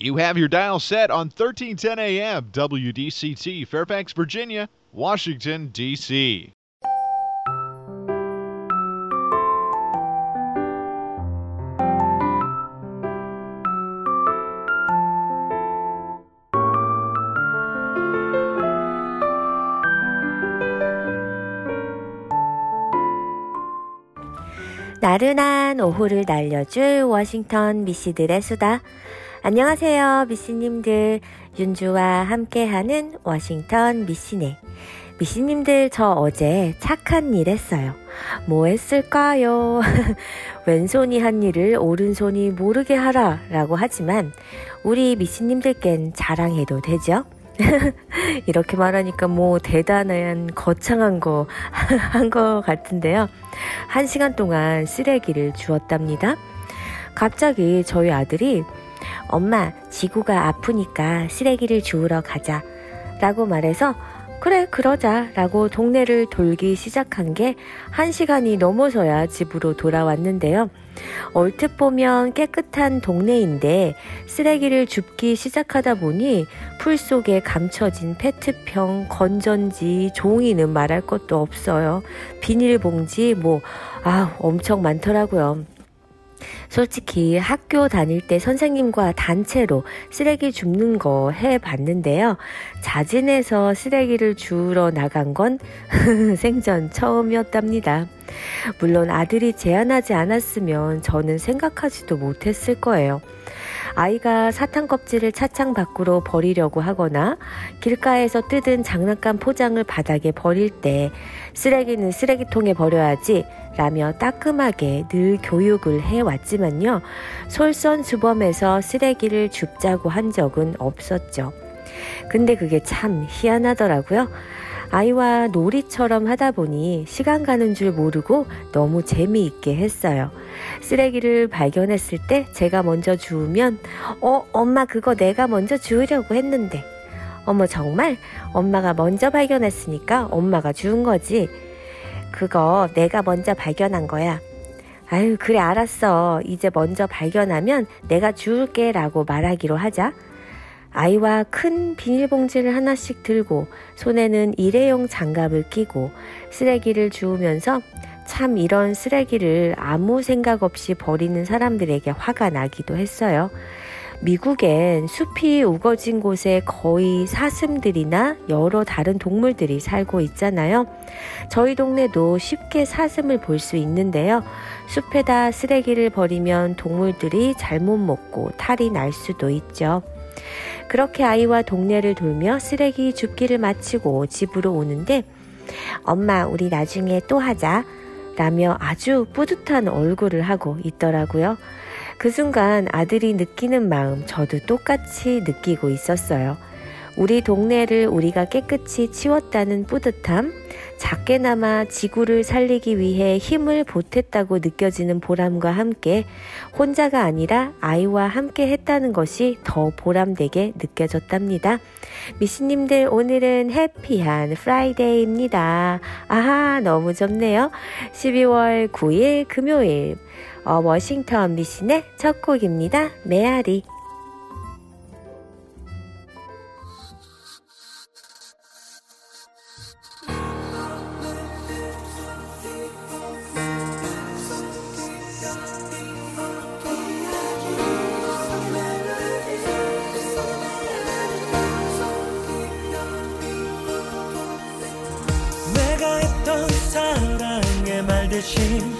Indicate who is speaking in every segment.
Speaker 1: You have your dial set on 1310 AM WDCT, Fairfax, Virginia, Washington, D.C.
Speaker 2: 나른한 오후를 날려줄 워싱턴 미씨들의 수다. 안녕하세요, 미씨님들. 윤주와 함께하는 워싱턴 미씨네. 미씨님들, 저 어제 착한 일 했어요. 뭐 했을까요? 왼손이 한 일을 오른손이 모르게 하라 라고 하지만, 우리 미씨님들껜 자랑해도 되죠? 이렇게 말하니까 뭐 대단한 거창한 거 한 거 같은데요. 한 시간 동안 쓰레기를 주웠답니다. 갑자기 저희 아들이 엄마, 지구가 아프니까 쓰레기를 주우러 가자. 라고 말해서 그래, 그러자. 라고 동네를 돌기 시작한 게 한 시간이 넘어서야 집으로 돌아왔는데요. 얼핏 보면 깨끗한 동네인데 쓰레기를 줍기 시작하다 보니 풀 속에 감춰진 페트병, 건전지, 종이는 말할 것도 없어요. 비닐봉지, 뭐, 아, 엄청 많더라고요. 솔직히 학교 다닐 때 선생님과 단체로 쓰레기 줍는 거 해 봤는데요. 자진해서 쓰레기를 주우러 나간 건 생전 처음이었답니다. 물론 아들이 제안하지 않았으면 저는 생각하지도 못했을 거예요. 아이가 사탕 껍질을 차창 밖으로 버리려고 하거나 길가에서 뜯은 장난감 포장을 바닥에 버릴 때 쓰레기는 쓰레기통에 버려야지 라며 따끔하게 늘 교육을 해왔지만요. 솔선수범해서 쓰레기를 줍자고 한 적은 없었죠. 근데 그게 참 희한하더라고요. 아이와 놀이처럼 하다 보니 시간 가는 줄 모르고 너무 재미있게 했어요. 쓰레기를 발견했을 때 제가 먼저 주우면, 어, 엄마 그거 내가 먼저 주우려고 했는데. 어머, 정말? 엄마가 먼저 발견했으니까 엄마가 주운 거지. 그거 내가 먼저 발견한 거야. 아유, 그래, 알았어. 이제 먼저 발견하면 내가 주울게 라고 말하기로 하자. 아이와 큰 비닐봉지를 하나씩 들고 손에는 일회용 장갑을 끼고 쓰레기를 주우면서 참 이런 쓰레기를 아무 생각 없이 버리는 사람들에게 화가 나기도 했어요. 미국엔 숲이 우거진 곳에 거의 사슴들이나 여러 다른 동물들이 살고 있잖아요. 저희 동네도 쉽게 사슴을 볼 수 있는데요. 숲에다 쓰레기를 버리면 동물들이 잘못 먹고 탈이 날 수도 있죠. 그렇게 아이와 동네를 돌며 쓰레기 줍기를 마치고 집으로 오는데 엄마 우리 나중에 또 하자 라며 아주 뿌듯한 얼굴을 하고 있더라고요. 그 순간 아들이 느끼는 마음 저도 똑같이 느끼고 있었어요. 우리 동네를 우리가 깨끗이 치웠다는 뿌듯함, 작게나마 지구를 살리기 위해 힘을 보탰다고 느껴지는 보람과 함께 혼자가 아니라 아이와 함께 했다는 것이 더 보람되게 느껴졌답니다. 미씨님들 오늘은 happy한 Friday입니다. 아하, 너무 좋네요. 12월 9일 금요일 어, 워싱턴 미신의 첫 곡입니다. 메아리.
Speaker 3: 사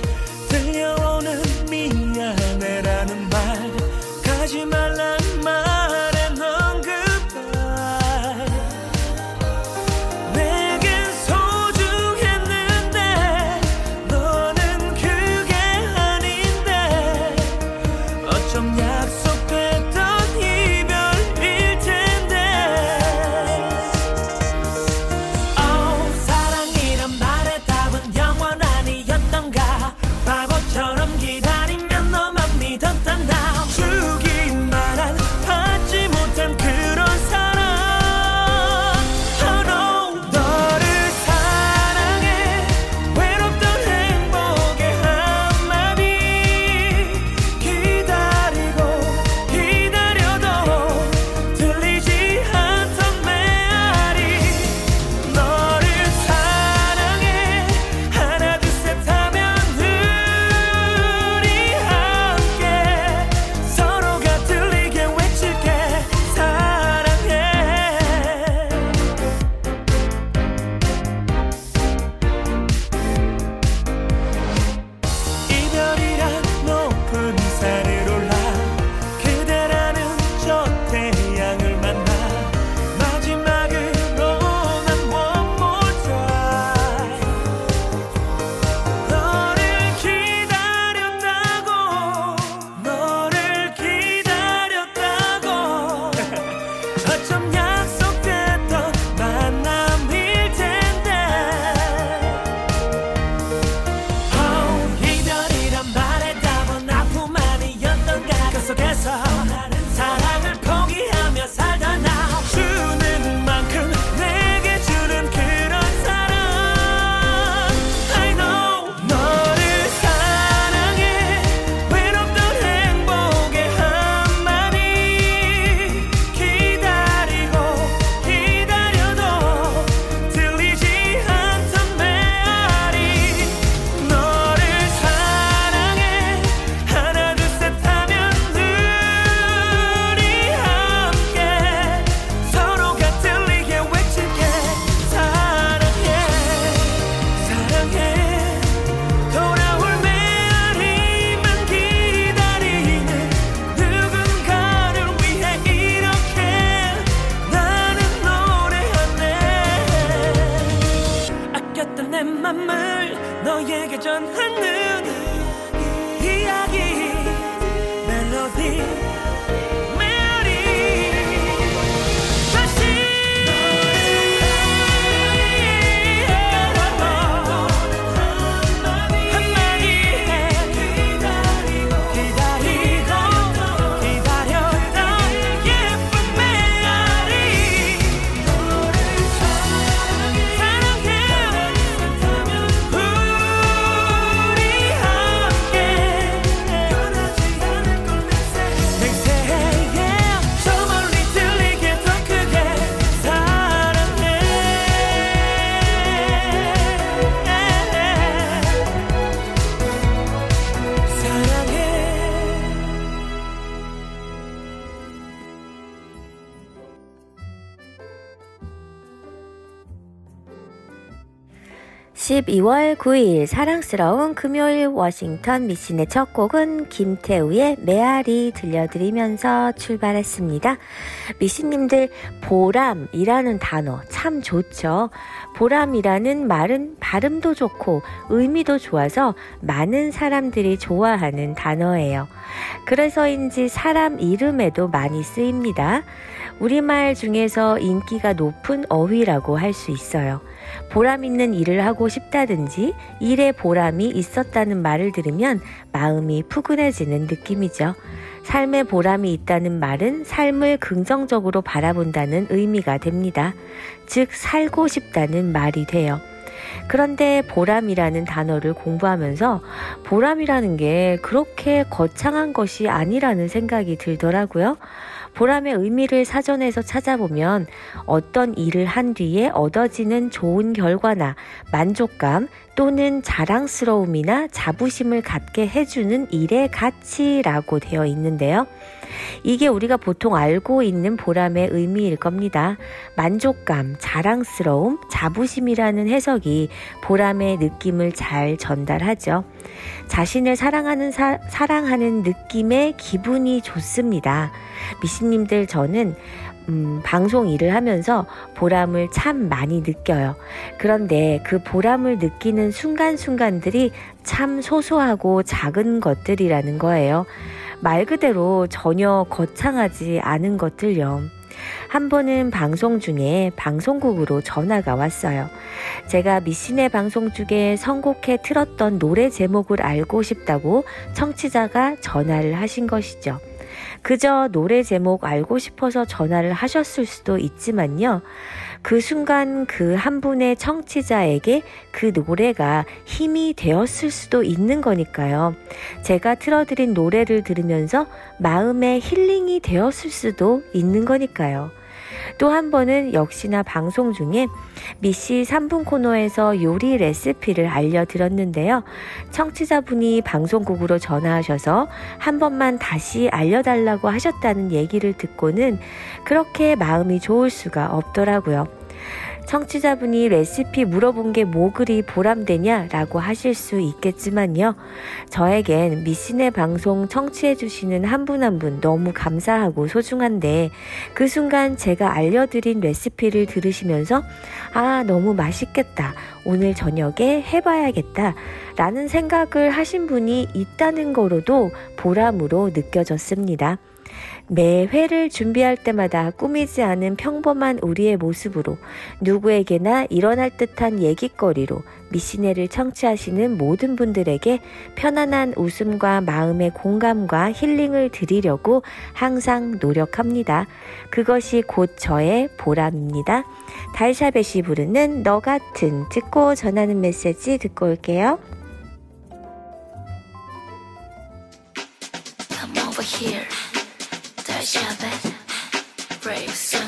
Speaker 2: 12월 9일 사랑스러운 금요일 워싱턴 미신의 첫 곡은 김태우의 메아리 들려드리면서 출발했습니다. 미신님들 보람이라는 단어 참 좋죠. 보람이라는 말은 발음도 좋고 의미도 좋아서 많은 사람들이 좋아하는 단어예요. 그래서인지 사람 이름에도 많이 쓰입니다. 우리말 중에서 인기가 높은 어휘라고 할 수 있어요. 보람 있는 일을 하고 싶다든지 일에 보람이 있었다는 말을 들으면 마음이 푸근해지는 느낌이죠. 삶에 보람이 있다는 말은 삶을 긍정적으로 바라본다는 의미가 됩니다. 즉, 살고 싶다는 말이 돼요. 그런데 보람이라는 단어를 공부하면서 보람이라는 게 그렇게 거창한 것이 아니라는 생각이 들더라고요. 보람의 의미를 사전에서 찾아보면 어떤 일을 한 뒤에 얻어지는 좋은 결과나 만족감 또는 자랑스러움이나 자부심을 갖게 해주는 일의 가치라고 되어 있는데요. 이게 우리가 보통 알고 있는 보람의 의미일 겁니다. 만족감, 자랑스러움, 자부심이라는 해석이 보람의 느낌을 잘 전달하죠. 자신을 사랑하는 사, 사랑하는 느낌의 기분이 좋습니다. 미신님들 저는 음, 방송 일을 하면서 보람을 참 많이 느껴요. 그런데 그 보람을 느끼는 순간순간들이 참 소소하고 작은 것들이라는 거예요. 말 그대로 전혀 거창하지 않은 것들요. 한 번은 방송 중에 방송국으로 전화가 왔어요. 제가 미신의 방송 중에 선곡해 틀었던 노래 제목을 알고 싶다고 청취자가 전화를 하신 것이죠. 그저 노래 제목 알고 싶어서 전화를 하셨을 수도 있지만요. 그 순간 그 한 분의 청취자에게 그 노래가 힘이 되었을 수도 있는 거니까요. 제가 틀어드린 노래를 들으면서 마음의 힐링이 되었을 수도 있는 거니까요. 또 한 번은 역시나 방송 중에 미씨 3분 코너에서 요리 레시피를 알려드렸는데요. 청취자분이 방송국으로 전화하셔서 한 번만 다시 알려달라고 하셨다는 얘기를 듣고는 그렇게 마음이 좋을 수가 없더라고요. 청취자분이 레시피 물어본 게 뭐 그리 보람되냐라고 하실 수 있겠지만요. 저에겐 미신의 방송 청취해주시는 한 분 한 분 너무 감사하고 소중한데 그 순간 제가 알려드린 레시피를 들으시면서 아, 너무 맛있겠다. 오늘 저녁에 해봐야겠다. 라는 생각을 하신 분이 있다는 거로도 보람으로 느껴졌습니다. 매 회를 준비할 때마다 꾸미지 않은 평범한 우리의 모습으로 누구에게나 일어날 듯한 얘기거리로 미시네를 청취하시는 모든 분들에게 편안한 웃음과 마음의 공감과 힐링을 드리려고 항상 노력합니다. 그것이 곧 저의 보람입니다. 달샤벳이 부르는 너 같은 듣고 전하는 메시지 듣고 올게요.
Speaker 4: Here. Shall Brave Sun.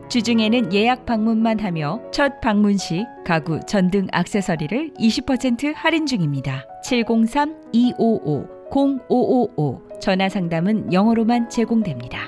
Speaker 5: 주중에는 예약 방문만 하며 첫 방문 시 가구 전등 액세서리를 20% 할인 중입니다. 703-255-0555 전화 상담은 영어로만 제공됩니다.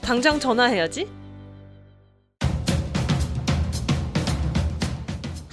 Speaker 6: 당장 전화해야지.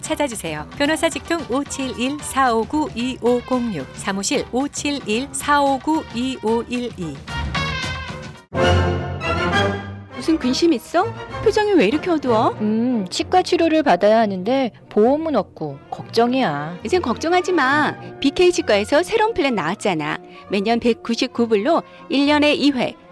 Speaker 7: 찾아주세요. 변호사 직통 571-459-2506 사무실 571-459-2512
Speaker 8: 무슨 근심 있어? 표정이 왜 이렇게 어두워?
Speaker 2: 음, 치과 치료를 받아야 하는데 보험은 없고 걱정이야.
Speaker 8: 이젠 걱정하지 마. BK 치과에서 새로운 플랜 나왔잖아. 매년 199불로 1년에 2회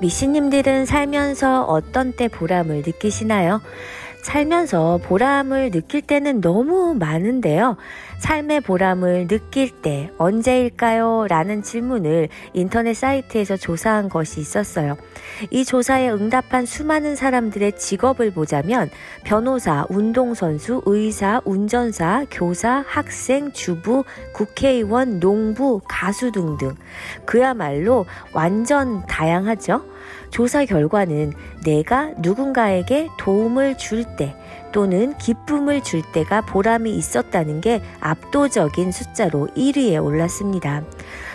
Speaker 2: 미씨님들은 살면서 어떤 때 보람을 느끼시나요? 살면서 보람을 느낄 때는 너무 많은데요. 삶의 보람을 느낄 때 언제일까요? 라는 질문을 인터넷 사이트에서 조사한 것이 있었어요. 이 조사에 응답한 수많은 사람들의 직업을 보자면 변호사, 운동선수, 의사, 운전사, 교사, 학생, 주부, 국회의원, 농부, 가수 등등. 그야말로 완전 다양하죠? 조사 결과는 내가 누군가에게 도움을 줄 때 또는 기쁨을 줄 때가 보람이 있었다는 게 압도적인 숫자로 1위에 올랐습니다.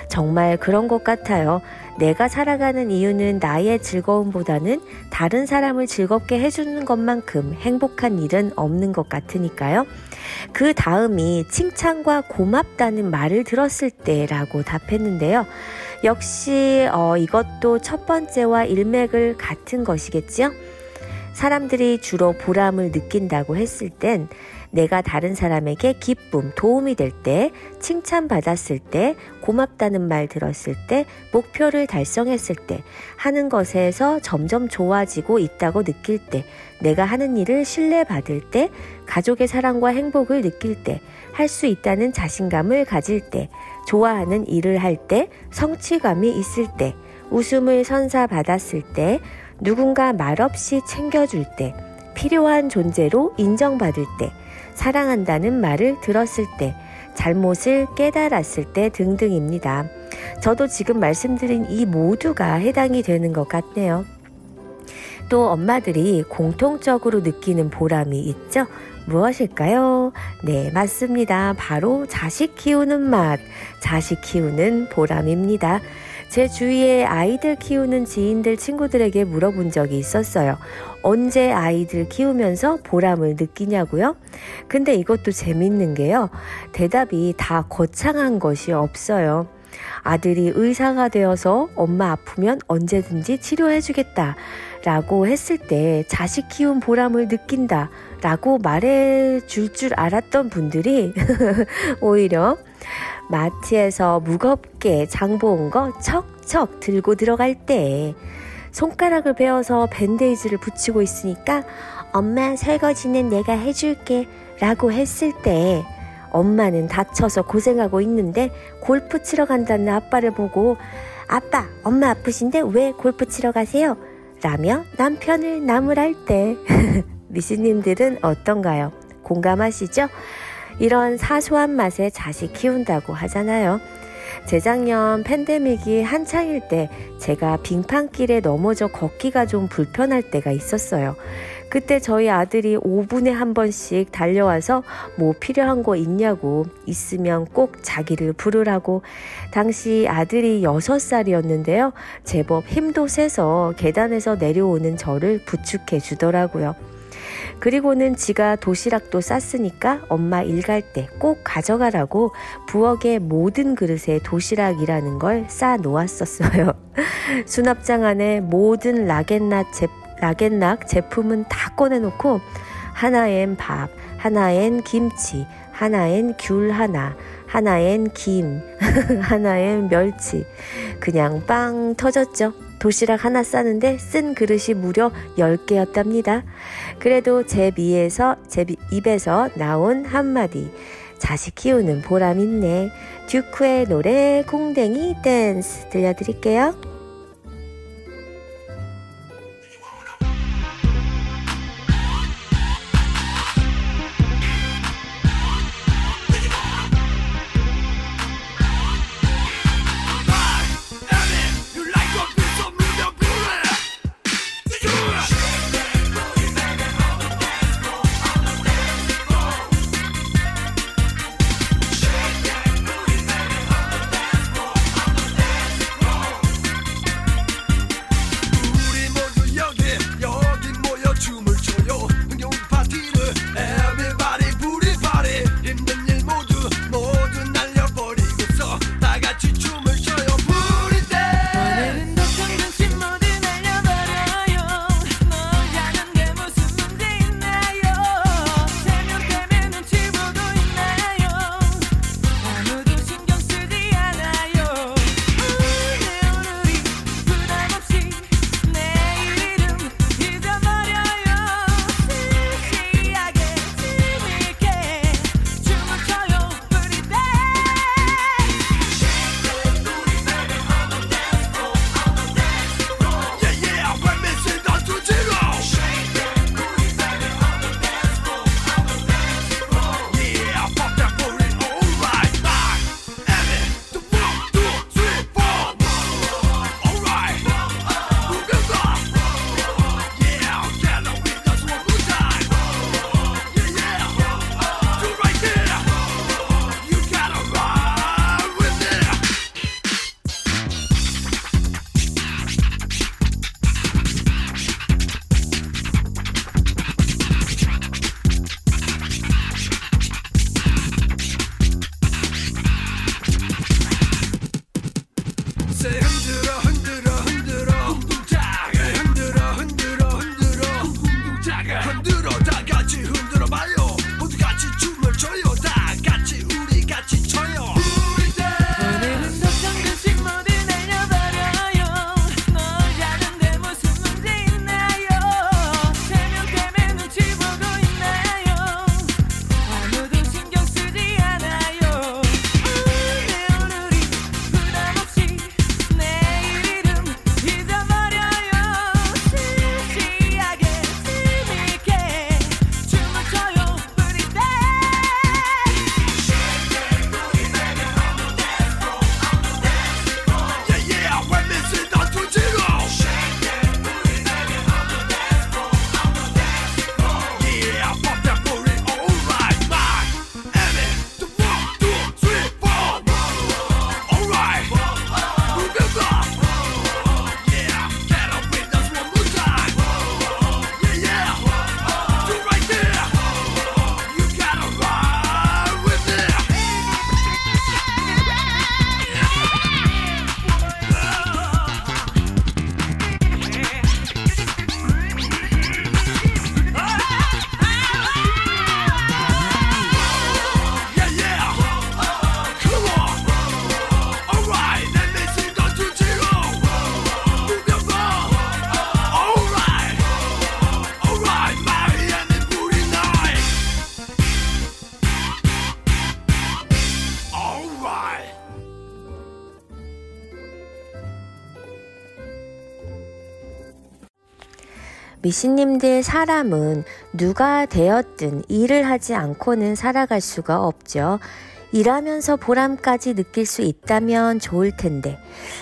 Speaker 2: 정말 그런 것 같아요. 내가 살아가는 이유는 나의 즐거움보다는 다른 사람을 즐겁게 해주는 것만큼 행복한 일은 없는 것 같으니까요. 그 다음이 칭찬과 고맙다는 말을 들었을 때라고 답했는데요. 역시 어, 이것도 첫 번째와 일맥을 같은 것이겠죠? 사람들이 주로 보람을 느낀다고 했을 땐 내가 다른 사람에게 기쁨, 도움이 될 때, 칭찬받았을 때, 고맙다는 말 들었을 때, 목표를 달성했을 때, 하는 것에서 점점 좋아지고 있다고 느낄 때, 내가 하는 일을 신뢰받을 때, 가족의 사랑과 행복을 느낄 때, 할 수 있다는 자신감을 가질 때, 좋아하는 일을 할 때, 성취감이 있을 때, 웃음을 선사받았을 때, 누군가 말없이 챙겨줄 때, 필요한 존재로 인정받을 때, 사랑한다는 말을 들었을 때, 잘못을 깨달았을 때 등등입니다. 저도 지금 말씀드린 이 모두가 해당이 되는 것 같네요. 또 엄마들이 공통적으로 느끼는 보람이 있죠? 무엇일까요? 네, 맞습니다. 바로 자식 키우는 맛, 자식 키우는 보람입니다. 제 주위에 아이들 키우는 지인들 친구들에게 물어본 적이 있었어요. 언제 아이들 키우면서 보람을 느끼냐고요? 근데 이것도 재밌는 게요. 대답이 다 거창한 것이 없어요. 아들이 의사가 되어서 엄마 아프면 언제든지 치료해주겠다. 라고 했을 때 자식 키운 보람을 느낀다. 라고 말해 줄 줄 알았던 분들이 오히려 마트에서 무겁게 장보 온 거 척척 들고 들어갈 때 손가락을 베어서 밴데이지를 붙이고 있으니까 엄마 설거지는 내가 해줄게 라고 했을 때 엄마는 다쳐서 고생하고 있는데 골프 치러 간다는 아빠를 보고 아빠 엄마 아프신데 왜 골프 치러 가세요? 라며 남편을 나무랄 때 미스님들은 어떤가요? 공감하시죠? 이런 사소한 맛에 자식 키운다고 하잖아요. 재작년 팬데믹이 한창일 때 제가 빙판길에 넘어져 걷기가 좀 불편할 때가 있었어요. 그때 저희 아들이 5분에 한 번씩 달려와서 뭐 필요한 거 있냐고 있으면 꼭 자기를 부르라고 당시 아들이 6살이었는데요. 제법 힘도 세서 계단에서 내려오는 저를 부축해 주더라고요. 그리고는 지가 도시락도 쌌으니까 엄마 일갈 때 꼭 가져가라고 부엌의 모든 그릇에 도시락이라는 걸 싸 놓았었어요. 수납장 안에 모든 락앤락, 제, 락앤락 제품은 다 꺼내놓고 하나엔 밥, 하나엔 김치, 하나엔 귤 하나, 하나엔 김, 하나엔 멸치. 그냥 빵 터졌죠. 도시락 하나 싸는데 쓴 그릇이 무려 10개였답니다. 그래도 제 미에서, 제 미- 입에서 나온 한마디. 자식 키우는 보람 있네. 듀크의 노래 공댕이 댄스 들려드릴게요. 미신님들 사람은 누가 되었든 일을 하지 않고는 살아갈 수가 없죠. 일하면서 보람까지 느낄 수 있다면 좋을 텐데.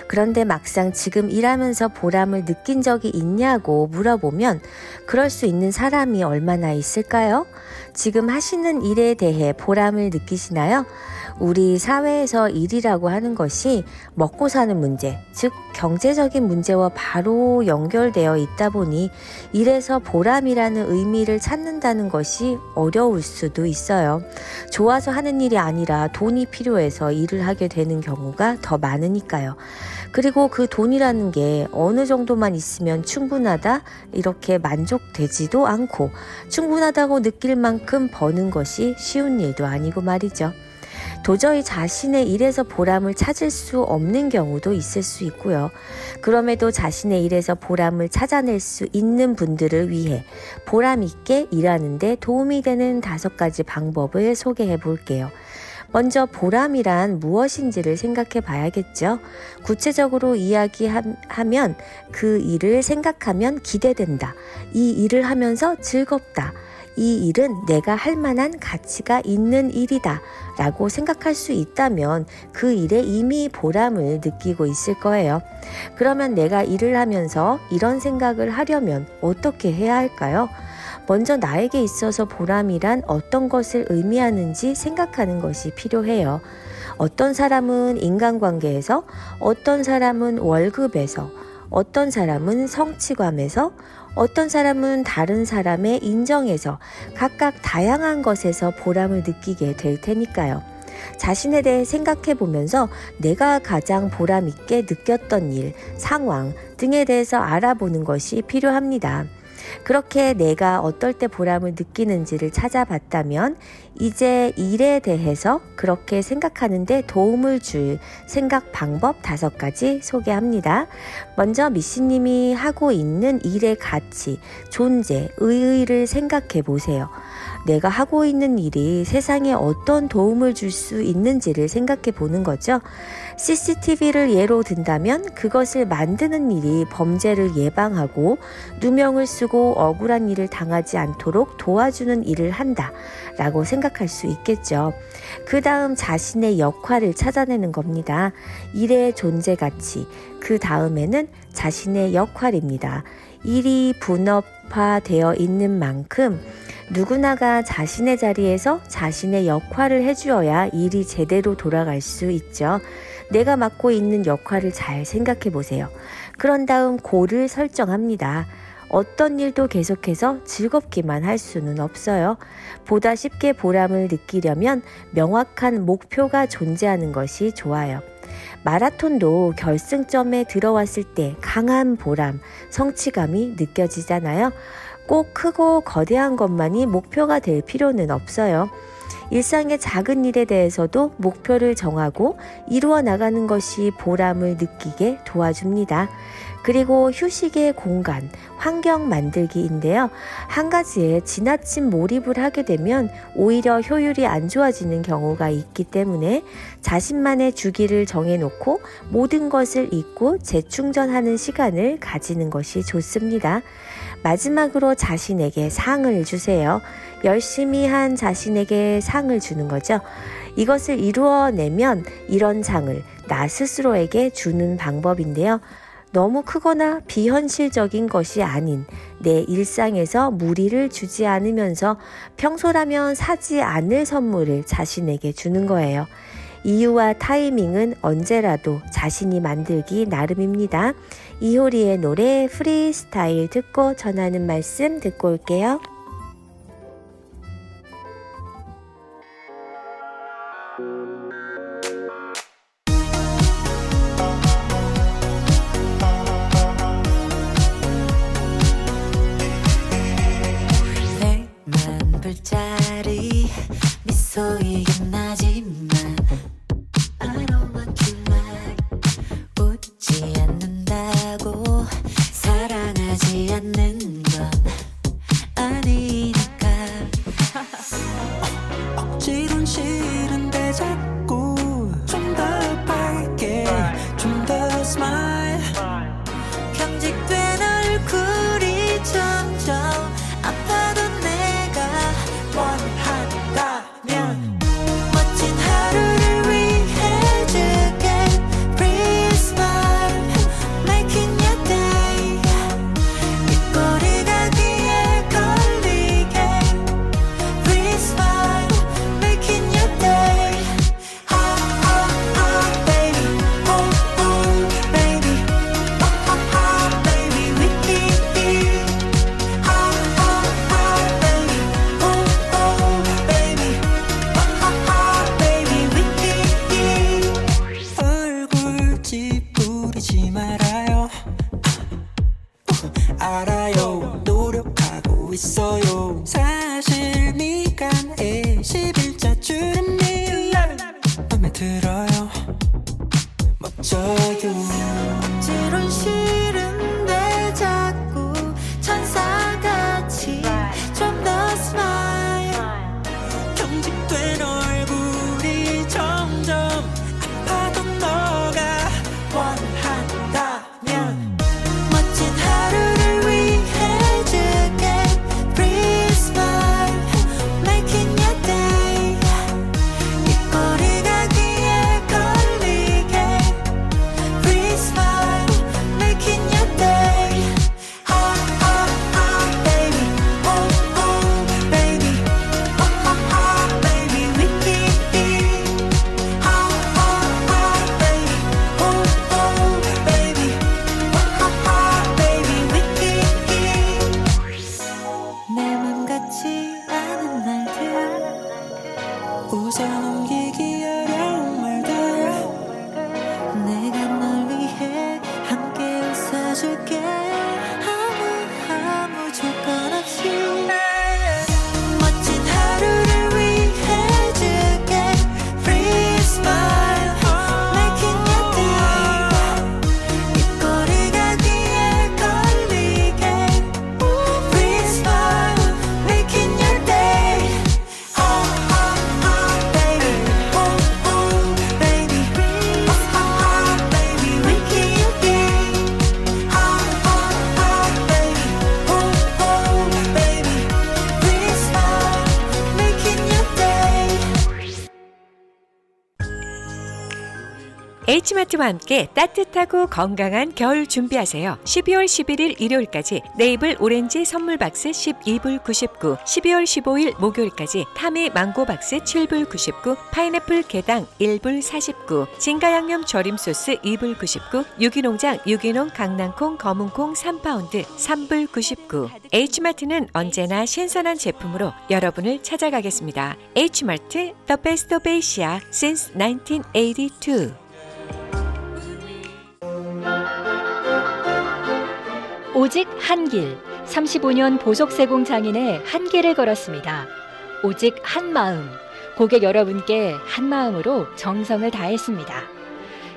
Speaker 2: 그런데 막상 지금 일하면서 보람을 느낀 적이 있냐고 물어보면 그럴 수 있는 사람이 얼마나 있을까요? 지금 하시는 일에 대해 보람을 느끼시나요? 우리 사회에서 일이라고 하는 것이 먹고 사는 문제, 즉 경제적인 문제와 바로 연결되어 있다 보니 일에서 보람이라는 의미를 찾는다는 것이 어려울 수도 있어요. 좋아서 하는 일이 아니라 돈이 필요해서 일을 하게 되는 경우가 더 많으니까요. 그리고 그 돈이라는 게 어느 정도만 있으면 충분하다 이렇게 만족되지도 않고 충분하다고 느낄 만큼 버는 것이 쉬운 일도 아니고 말이죠. 도저히 자신의 일에서 보람을 찾을 수 없는 경우도 있을 수 있고요. 그럼에도 자신의 일에서 보람을 찾아낼 수 있는 분들을 위해 보람 있게 일하는데 도움이 되는 다섯 가지 방법을 소개해 볼게요. 먼저 보람이란 무엇인지를 생각해 봐야겠죠. 구체적으로 이야기하면 그 일을 생각하면 기대된다. 이 일을 하면서 즐겁다. 이 일은 내가 할 만한 가치가 있는 일이다. 라고 생각할 수 있다면 그 일에 이미 보람을 느끼고 있을 거예요. 그러면 내가 일을 하면서 이런 생각을 하려면 어떻게 해야 할까요? 먼저 나에게 있어서 보람이란 어떤 것을 의미하는지 생각하는 것이 필요해요. 어떤 사람은 인간관계에서, 어떤 사람은 월급에서, 어떤 사람은 성취감에서, 어떤 사람은 다른 사람의 인정에서 각각 다양한 것에서 보람을 느끼게 될 테니까요. 자신에 대해 생각해 보면서 내가 가장 보람 있게 느꼈던 일, 상황 등에 대해서 알아보는 것이 필요합니다. 그렇게 내가 어떨 때 보람을 느끼는지를 찾아봤다면 이제 일에 대해서 그렇게 생각하는데 도움을 줄 생각 방법 다섯 가지 소개합니다. 먼저 미씨님이 하고 있는 일의 가치, 존재, 의의를 생각해 보세요. 내가 하고 있는 일이 세상에 어떤 도움을 줄 수 있는지를 생각해 보는 거죠. CCTV를 예로 든다면 그것을 만드는 일이 범죄를 예방하고 누명을 쓰고 억울한 일을 당하지 않도록 도와주는 일을 한다. 라고 생각할 수 있겠죠. 그 다음 자신의 역할을 찾아내는 겁니다. 일의 존재 가치. 그 다음에는 자신의 역할입니다. 일이 분업화되어 있는 만큼 누구나가 자신의 자리에서 자신의 역할을 해주어야 일이 제대로 돌아갈 수 있죠. 내가 맡고 있는 역할을 잘 생각해 보세요. 그런 다음 고를 설정합니다. 어떤 일도 계속해서 즐겁기만 할 수는 없어요. 보다 쉽게 보람을 느끼려면 명확한 목표가 존재하는 것이 좋아요. 마라톤도 결승점에 들어왔을 때 강한 보람, 성취감이 느껴지잖아요. 꼭 크고 거대한 것만이 목표가 될 필요는 없어요. 일상의 작은 일에 대해서도 목표를 정하고 이루어 나가는 것이 보람을 느끼게 도와줍니다. 그리고 휴식의 공간, 환경 만들기인데요. 한 가지에 지나친 몰입을 하게 되면 오히려 효율이 안 좋아지는 경우가 있기 때문에 자신만의 주기를 정해놓고 모든 것을 잊고 재충전하는 시간을 가지는 것이 좋습니다. 마지막으로 자신에게 상을 주세요. 열심히 한 자신에게 상을 주는 거죠. 이것을 이루어내면 이런 상을 나 스스로에게 주는 방법인데요. 너무 크거나 비현실적인 것이 아닌 내 일상에서 무리를 주지 않으면서 평소라면 사지 않을 선물을 자신에게 주는 거예요. 이유와 타이밍은 언제라도 자신이 만들기 나름입니다. 이효리의 노래 프리스타일 듣고 전하는 말씀 듣고 올게요.
Speaker 7: H마트와 함께 따뜻하고 건강한 겨울 준비하세요. 12월 11일 일요일까지 네이블 오렌지 선물 박스 12불 99, 12월 15일 목요일까지 타미 망고 박스 7불 99, 파인애플 개당 1불 49, 진가 양념 절임 소스 2불 99, 유기농장 유기농 강낭콩 검은콩 3파운드 3불 99. H마트는 언제나 신선한 제품으로 여러분을 찾아가겠습니다. H마트 Best of Asia since 1982.
Speaker 5: 오직 한 길. 35년 보석세공 장인의 한 길을 걸었습니다. 오직 한 마음. 고객 여러분께 한 마음으로 정성을 다했습니다.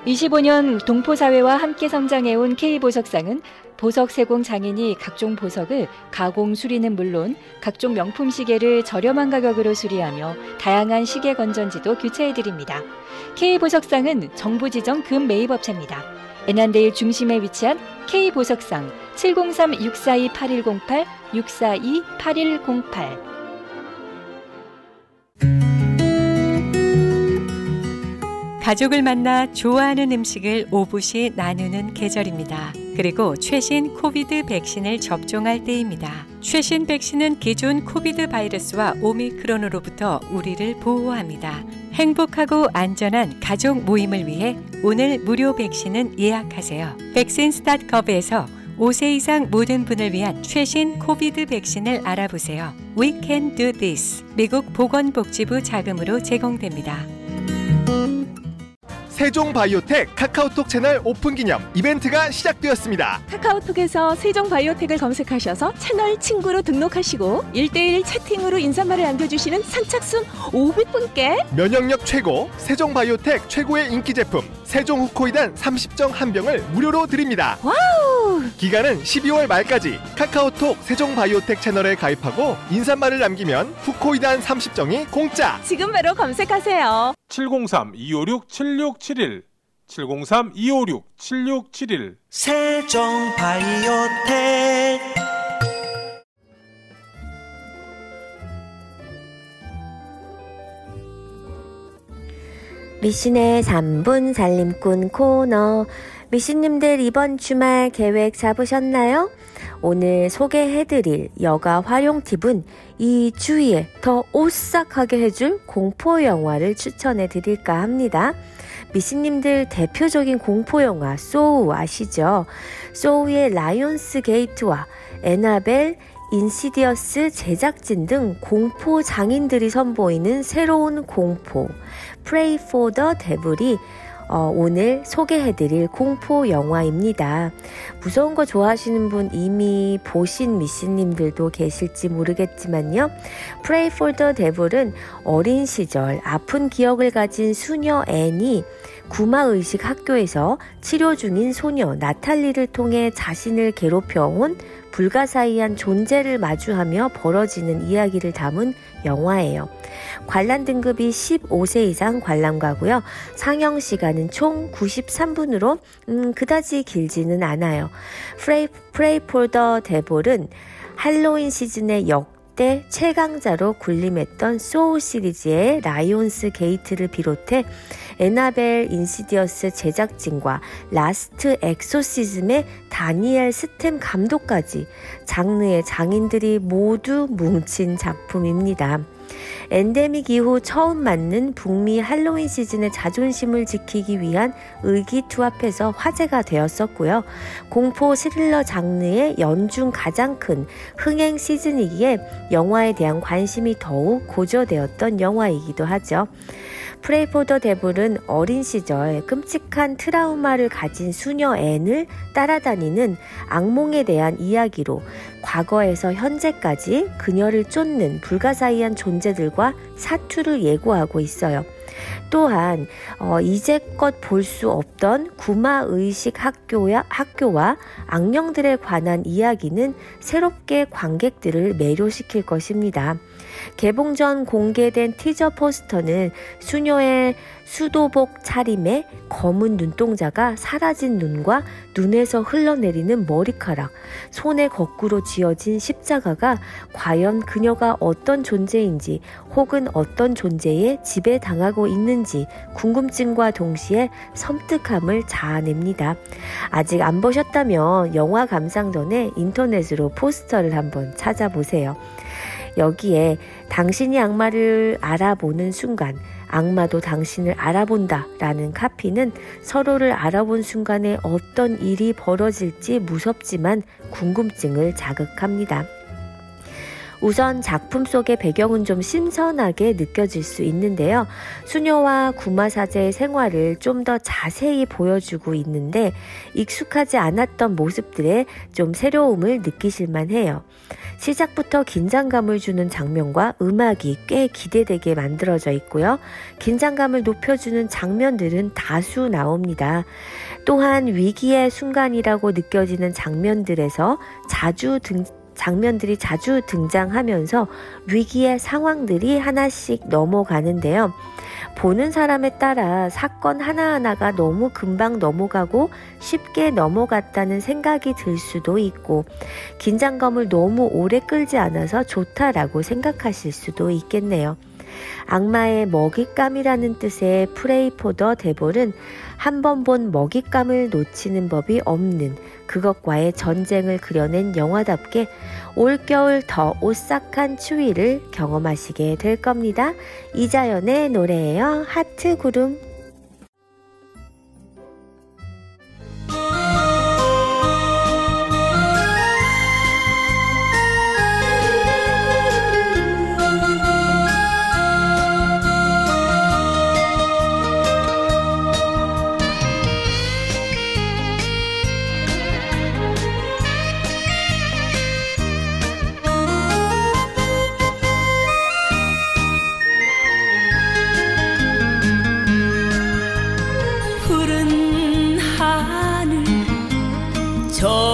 Speaker 5: 25년 동포사회와 함께 성장해온 K보석상은 보석 세공 장인이 각종 보석을 가공 수리는 물론 각종 명품 시계를 저렴한 가격으로 수리하며 다양한 시계 건전지도 교체해드립니다. K보석상은 정부 지정 금 매입업체입니다. 애난데일 중심에 위치한 K보석상 703-642-8108, 642-8108
Speaker 7: 가족을 만나 좋아하는 음식을 오붓이 나누는 계절입니다. 그리고 최신 COVID 백신을 접종할 때입니다. 최신 백신은 기존 COVID 바이러스와 오미크론으로부터 우리를 보호합니다. 행복하고 안전한 가족 모임을 위해 오늘 무료 백신을 예약하세요. vaccines.gov에서 5세 이상 모든 분을 위한 최신 COVID 백신을 알아보세요. We can do this. 미국 보건복지부 자금으로 제공됩니다.
Speaker 9: 세종바이오텍 카카오톡 채널 오픈 기념 이벤트가 시작되었습니다.
Speaker 10: 카카오톡에서 세종바이오텍을 검색하셔서 채널 친구로 등록하시고 1대1 채팅으로 인사말을 남겨주시는 선착순 500분께
Speaker 9: 면역력 최고 세종바이오텍 최고의 인기 제품 세종 후코이단 30정 한 병을 무료로 드립니다.
Speaker 10: Wow!
Speaker 9: 기간은 12월 말까지 카카오톡 세종바이오텍 채널에 가입하고 인사말을 남기면 후코이단 30정이 공짜.
Speaker 10: 지금 바로 검색하세요.
Speaker 11: 703-256-7671 703-256-7671
Speaker 12: 세종 바이오텍
Speaker 2: 미씨의 3분 살림꾼 코너. 미씨님들 이번 주말 계획 잡으셨나요? 오늘 소개해드릴 여가 활용 팁은 이 주위에 더 오싹하게 해줄 공포 영화를 추천해 드릴까 합니다. 미씨님들 대표적인 공포 영화 Saw 아시죠? Saw의 Lionsgate와 Annabelle, Insidious 제작진 등 공포 장인들이 선보이는 새로운 공포 프레이 포더 데블이 어, 오늘 소개해드릴 공포 영화입니다. 무서운 거 좋아하시는 분 이미 보신 미씨님들도 계실지 모르겠지만요. Pray for the Devil은 어린 시절 아픈 기억을 가진 수녀 앤이 구마의식 학교에서 치료 중인 소녀 나탈리를 통해 자신을 괴롭혀온 불가사의한 존재를 마주하며 벌어지는 이야기를 담은 영화예요. 관람 등급이 15세 이상 관람가고요. 상영 시간은 총 93분으로 음, 그다지 길지는 않아요. Prey, Prey for the Devil은 할로윈 시즌의 역대 최강자로 군림했던 Saw 시리즈의 Lionsgate를 비롯해 Annabelle Insidious 제작진과 Last Exorcism의 다니엘 스템 감독까지 장르의 장인들이 모두 뭉친 작품입니다. 엔데믹 이후 처음 맞는 북미 할로윈 시즌의 자존심을 지키기 위한 의기투합해서 화제가 되었었고요. 공포 스릴러 장르의 연중 가장 큰 흥행 시즌이기에 영화에 대한 관심이 더욱 고조되었던 영화이기도 하죠. Prey for the Devil은 어린 시절 끔찍한 트라우마를 가진 수녀 앤을 따라다니는 악몽에 대한 이야기로 과거에서 현재까지 그녀를 쫓는 불가사의한 존재들과 사투를 예고하고 있어요. 또한 어, 이제껏 볼 수 없던 구마 의식 학교야 학교와 악령들에 관한 이야기는 새롭게 관객들을 매료시킬 것입니다. 개봉 전 공개된 티저 포스터는 수녀의 수도복 차림에 검은 눈동자가 사라진 눈과 눈에서 흘러내리는 머리카락, 손에 거꾸로 쥐어진 십자가가 과연 그녀가 어떤 존재인지 혹은 어떤 존재에 지배당하고 있는지 궁금증과 동시에 섬뜩함을 자아냅니다. 아직 안 보셨다면 영화 감상 전에 인터넷으로 포스터를 한번 찾아보세요. 여기에 당신이 악마를 알아보는 순간 악마도 당신을 알아본다 라는 카피는 서로를 알아본 순간에 어떤 일이 벌어질지 무섭지만 궁금증을 자극합니다. 우선 작품 속의 배경은 좀 신선하게 느껴질 수 있는데요. 수녀와 구마사제의 생활을 좀 더 자세히 보여주고 있는데 익숙하지 않았던 모습들에 좀 새로움을 느끼실만 해요. 시작부터 긴장감을 주는 장면과 음악이 꽤 기대되게 만들어져 있고요. 긴장감을 높여주는 장면들은 다수 나옵니다. 또한 위기의 순간이라고 느껴지는 장면들에서 자주 등 장면들이 자주 등장하면서 위기의 상황들이 하나씩 넘어가는데요. 보는 사람에 따라 사건 하나하나가 너무 금방 넘어가고 쉽게 넘어갔다는 생각이 들 수도 있고 긴장감을 너무 오래 끌지 않아서 좋다라고 생각하실 수도 있겠네요. 악마의 먹잇감이라는 뜻의 프레이포더 데볼은 한 번 본 먹잇감을 놓치는 법이 없는 그것과의 전쟁을 그려낸 영화답게 올겨울 더 오싹한 추위를 경험하시게 될 겁니다. 이자연의 노래예요. 하트 구름.
Speaker 4: 푸른 하늘 저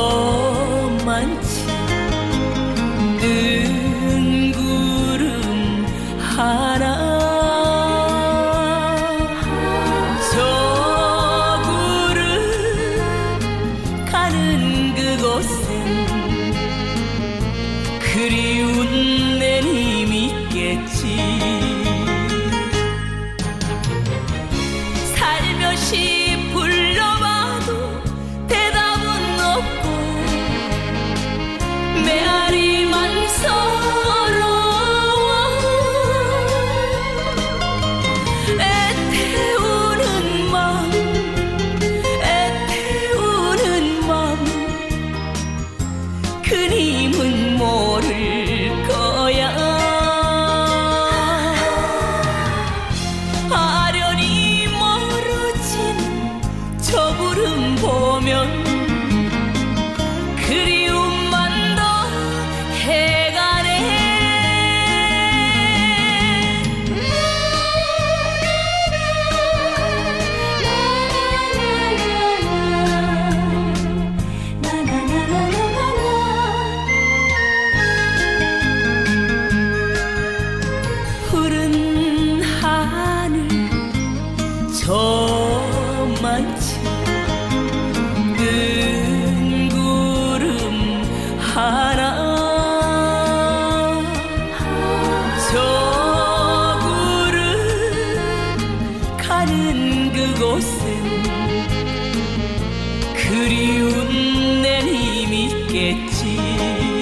Speaker 4: 그곳은 그리운 내님 있겠지.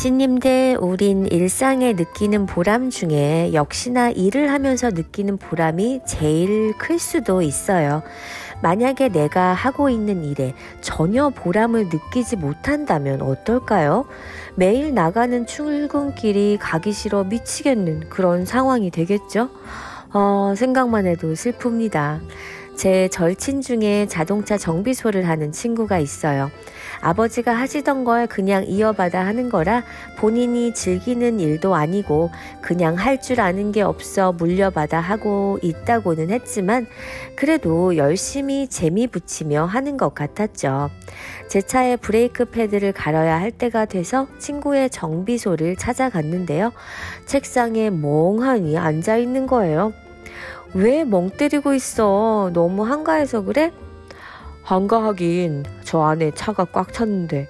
Speaker 2: 미씨님들, 우린 일상에 느끼는 보람 중에 역시나 일을 하면서 느끼는 보람이 제일 클 수도 있어요. 만약에 내가 하고 있는 일에 전혀 보람을 느끼지 못한다면 어떨까요? 매일 나가는 출근길이 가기 싫어 미치겠는 그런 상황이 되겠죠? 어, 생각만 해도 슬픕니다. 제 절친 중에 자동차 정비소를 하는 친구가 있어요. 아버지가 하시던 걸 그냥 이어받아 하는 거라 본인이 즐기는 일도 아니고 그냥 할 줄 아는 게 없어 물려받아 하고 있다고는 했지만 그래도 열심히 재미 붙이며 하는 것 같았죠. 제 차에 브레이크 패드를 갈아야 할 때가 돼서 친구의 정비소를 찾아갔는데요. 책상에 멍하니 앉아 있는 거예요. 왜 멍 때리고 있어? 너무 한가해서 그래? 한가하긴 저 안에 차가 꽉 찼는데.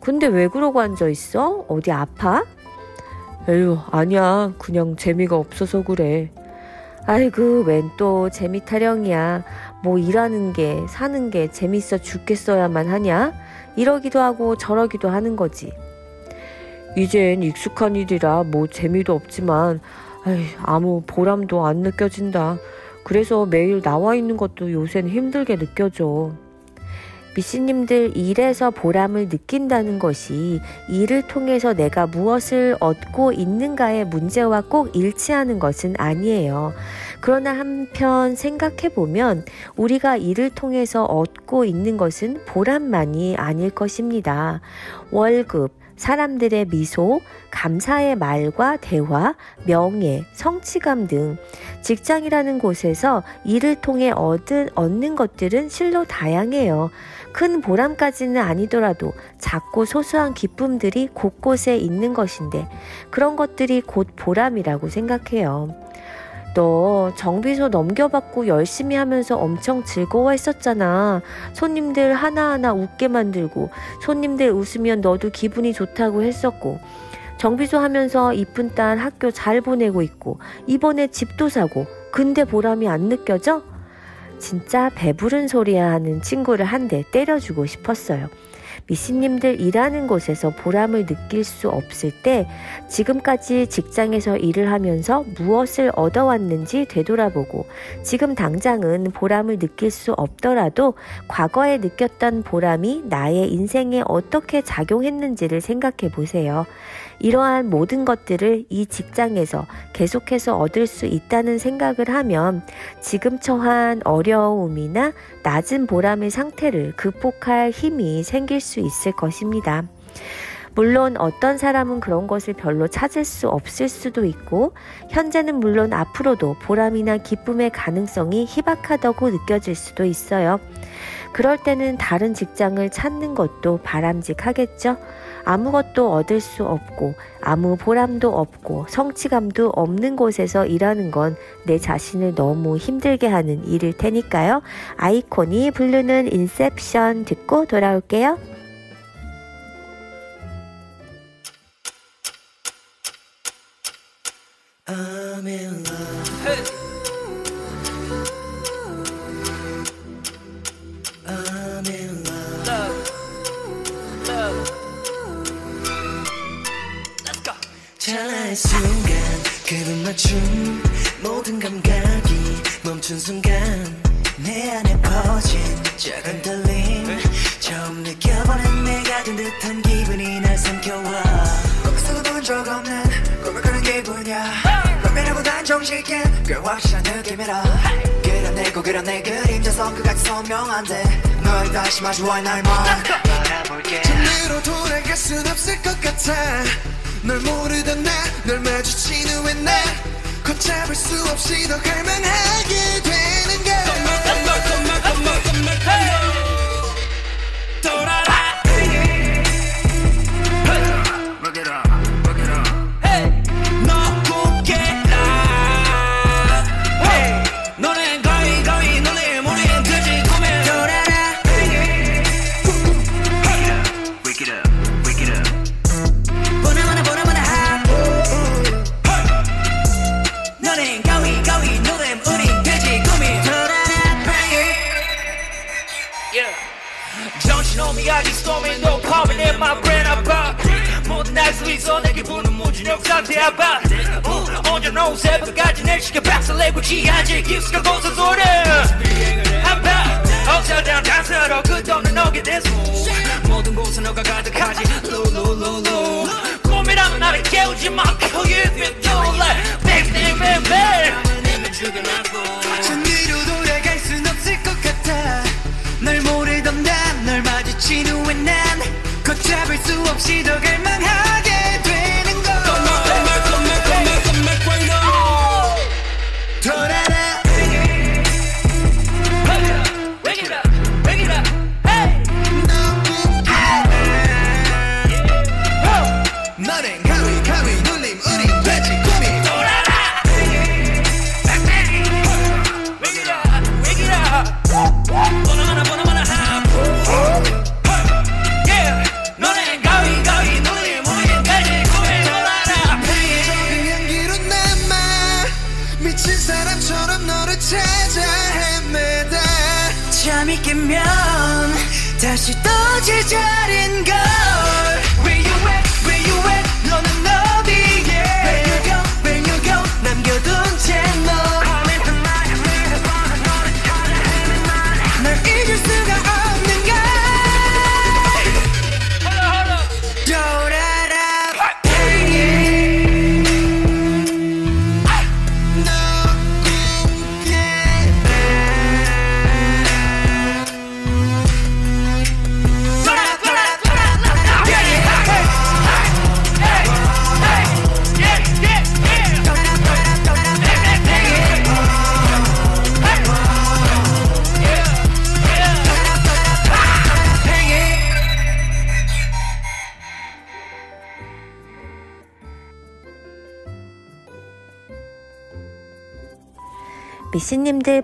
Speaker 2: 근데 왜 그러고 앉아 있어? 어디 아파? 에휴, 아니야. 그냥 재미가 없어서 그래. 아이고, 웬 또 재미 타령이야. 뭐 일하는 게, 사는 게 재밌어 죽겠어야만 하냐? 이러기도 하고 저러기도 하는 거지. 이젠 익숙한 일이라 뭐 재미도 없지만, 아이, 아무 보람도 안 느껴진다. 그래서 매일 나와 있는 것도 요새는 힘들게 느껴져. 미씨님들 일에서 보람을 느낀다는 것이 일을 통해서 내가 무엇을 얻고 있는가의 문제와 꼭 일치하는 것은 아니에요. 그러나 한편 생각해 보면 우리가 일을 통해서 얻고 있는 것은 보람만이 아닐 것입니다. 월급, 사람들의 미소, 감사의 말과 대화, 명예, 성취감 등 직장이라는 곳에서 일을 통해 얻은, 얻는 것들은 실로 다양해요. 큰 보람까지는 아니더라도 작고 소소한 기쁨들이 곳곳에 있는 것인데 그런 것들이 곧 보람이라고 생각해요. 너 정비소 넘겨받고 열심히 하면서 엄청 즐거워했었잖아. 손님들 하나하나 웃게 만들고 손님들 웃으면 너도 기분이 좋다고 했었고 정비소 하면서 이쁜 딸 학교 잘 보내고 있고 이번에 집도 사고 근데 보람이 안 느껴져? 진짜 배부른 소리야 하는 친구를 한 대 때려주고 싶었어요. 미씨님들 일하는 곳에서 보람을 느낄 수 없을 때 지금까지 직장에서 일을 하면서 무엇을 얻어왔는지 되돌아보고 지금 당장은 보람을 느낄 수 없더라도 과거에 느꼈던 보람이 나의 인생에 어떻게 작용했는지를 생각해 보세요. 이러한 모든 것들을 이 직장에서 계속해서 얻을 수 있다는 생각을 하면 지금 처한 어려움이나 낮은 보람의 상태를 극복할 힘이 생길 수 있을 것입니다. 물론 어떤 사람은 그런 것을 별로 찾을 수 없을 수도 있고, 현재는 물론 앞으로도 보람이나 기쁨의 가능성이 희박하다고 느껴질 수도 있어요. 그럴 때는 다른 직장을 찾는 것도 바람직하겠죠? 아무것도 얻을 수 없고, 아무 보람도 없고, 성취감도 없는 곳에서 일하는 건 내 자신을 너무 힘들게 하는 일일 테니까요. 아이콘이 부르는 인셉션 듣고 돌아올게요.
Speaker 13: I'm in love. 찰나의 순간. 그는 맞춤 모든 감각이 멈춘 순간. 내 안에 퍼진 작은 떨림. 빠진 듯한 기분이 날 삼켜와. 꿈에서도 본적 없는 꿈을 꾸는 기분이야. 꿈이라고 단정짓기엔 꽤 확실한 느낌이라. 그려내고 그려내 그림자서 그같이 선명한데. 널 다시 마주할 날만 바라볼게.
Speaker 14: 전으로 돌아갈 순 없을 것 같아 널 모르던 나널 마주친 후에 나 걷잡을 수 없이 더 갈망하게 되는 걸
Speaker 3: 상태 아파 음, 언제나 오후 새벽까지 내 시계 박살내고 지하지. 깊숙한 곳에 소리 아파 어쩌다 단서로 끝없는 너게 대소 모든 곳에 너가 가득하지. 루루루루. 꿈이라면 나를 깨우지 마. Kill you if you do like Baby baby baby 죽여놔고.
Speaker 14: 전으로 돌아갈 순 없을 것 같아. 널 모르던 난널 마주친 후에 난 걷잡을 수 없이 더 갈망하게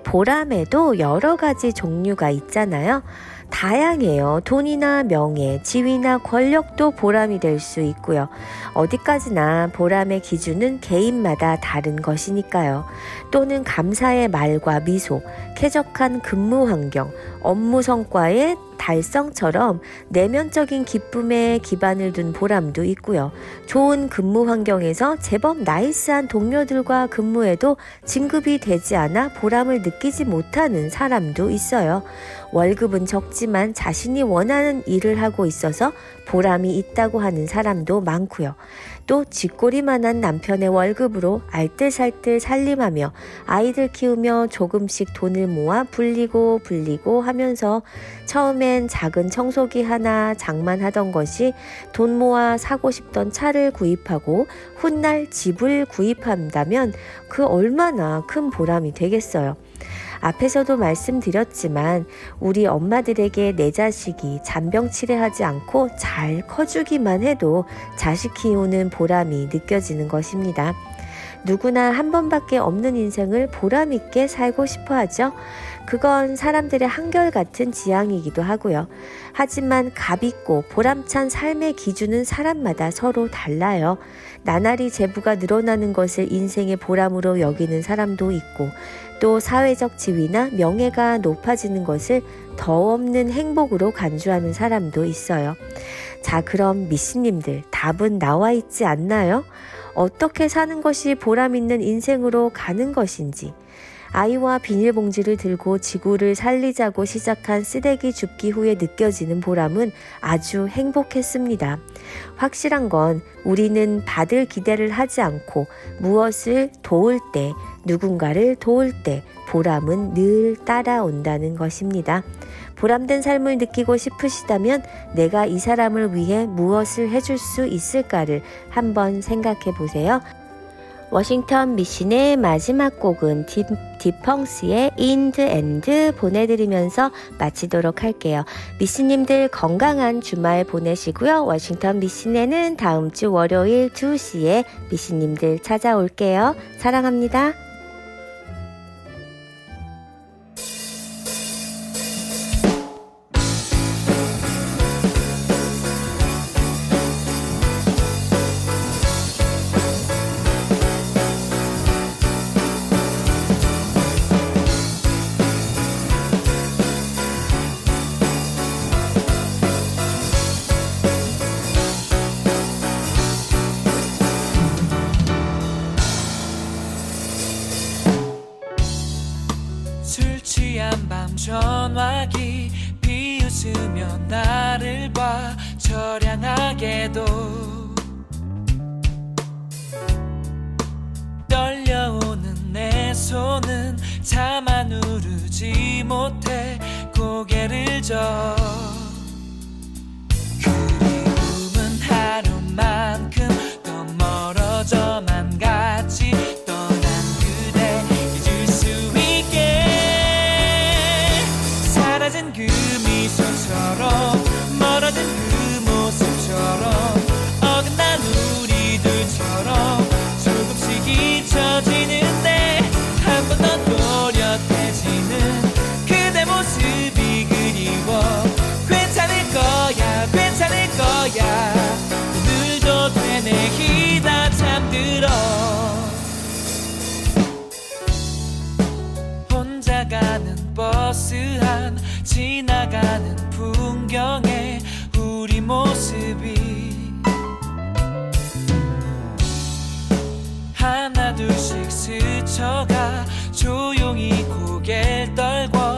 Speaker 2: 보람에도 여러 가지 종류가 있잖아요. 다양해요. 돈이나 명예, 지위나 권력도 보람이 될 수 있고요. 어디까지나 보람의 기준은 개인마다 다른 것이니까요. 또는 감사의 말과 미소, 쾌적한 근무 환경, 업무 성과의 달성처럼 내면적인 기쁨에 기반을 둔 보람도 있고요. 좋은 근무 환경에서 제법 나이스한 동료들과 근무해도 진급이 되지 않아 보람을 느끼지 못하는 사람도 있어요. 월급은 적지만 자신이 원하는 일을 하고 있어서 보람이 있다고 하는 사람도 많고요. 또 쥐꼬리만한 남편의 월급으로 알뜰살뜰 살림하며 아이들 키우며 조금씩 돈을 모아 불리고 불리고 하면서 처음엔 작은 청소기 하나 장만하던 것이 돈 모아 사고 싶던 차를 구입하고 훗날 집을 구입한다면 그 얼마나 큰 보람이 되겠어요. 앞에서도 말씀드렸지만 우리 엄마들에게 내 자식이 잔병 치레하지 않고 잘 커주기만 해도 자식 키우는 보람이 느껴지는 것입니다. 누구나 한 번밖에 없는 인생을 보람있게 살고 싶어 하죠. 그건 사람들의 한결같은 지향이기도 하고요. 하지만 값있고 보람찬 삶의 기준은 사람마다 서로 달라요. 나날이 재부가 늘어나는 것을 인생의 보람으로 여기는 사람도 있고 또 사회적 지위나 명예가 높아지는 것을 더 없는 행복으로 간주하는 사람도 있어요. 자, 그럼 미씨님들 답은 나와 있지 않나요? 어떻게 사는 것이 보람 있는 인생으로 가는 것인지, 아이와 비닐봉지를 들고 지구를 살리자고 시작한 쓰레기 줍기 후에 느껴지는 보람은 아주 행복했습니다. 확실한 건 우리는 받을 기대를 하지 않고 무엇을 도울 때, 누군가를 도울 때 보람은 늘 따라온다는 것입니다. 보람된 삶을 느끼고 싶으시다면 내가 이 사람을 위해 무엇을 해줄 수 있을까를 한번 생각해 보세요. 워싱턴 미신의 마지막 곡은 디, 디펑스의 the End 보내드리면서 마치도록 할게요. 미신님들 건강한 주말 보내시고요. 워싱턴 미신에는 다음 주 월요일 2시에 미신님들 찾아올게요. 사랑합니다.
Speaker 3: 그리워 괜찮을 거야 괜찮을 거야. 오늘도 되뇌기다 잠들어. 혼자 가는 버스 안 지나가는 풍경에 우리 모습이 하나 둘씩 스쳐가 조용히 고개를 떨궈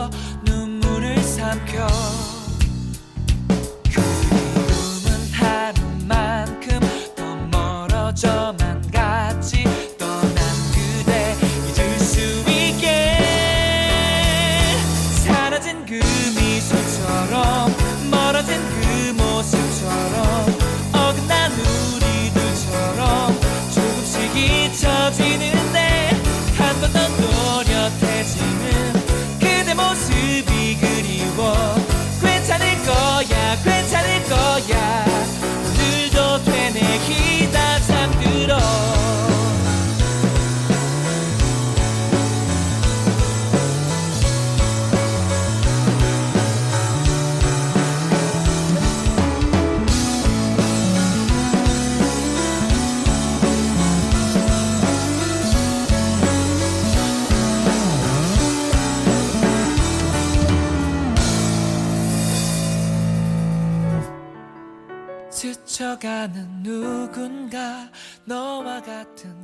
Speaker 3: 스쳐가는 누군가 너와 같은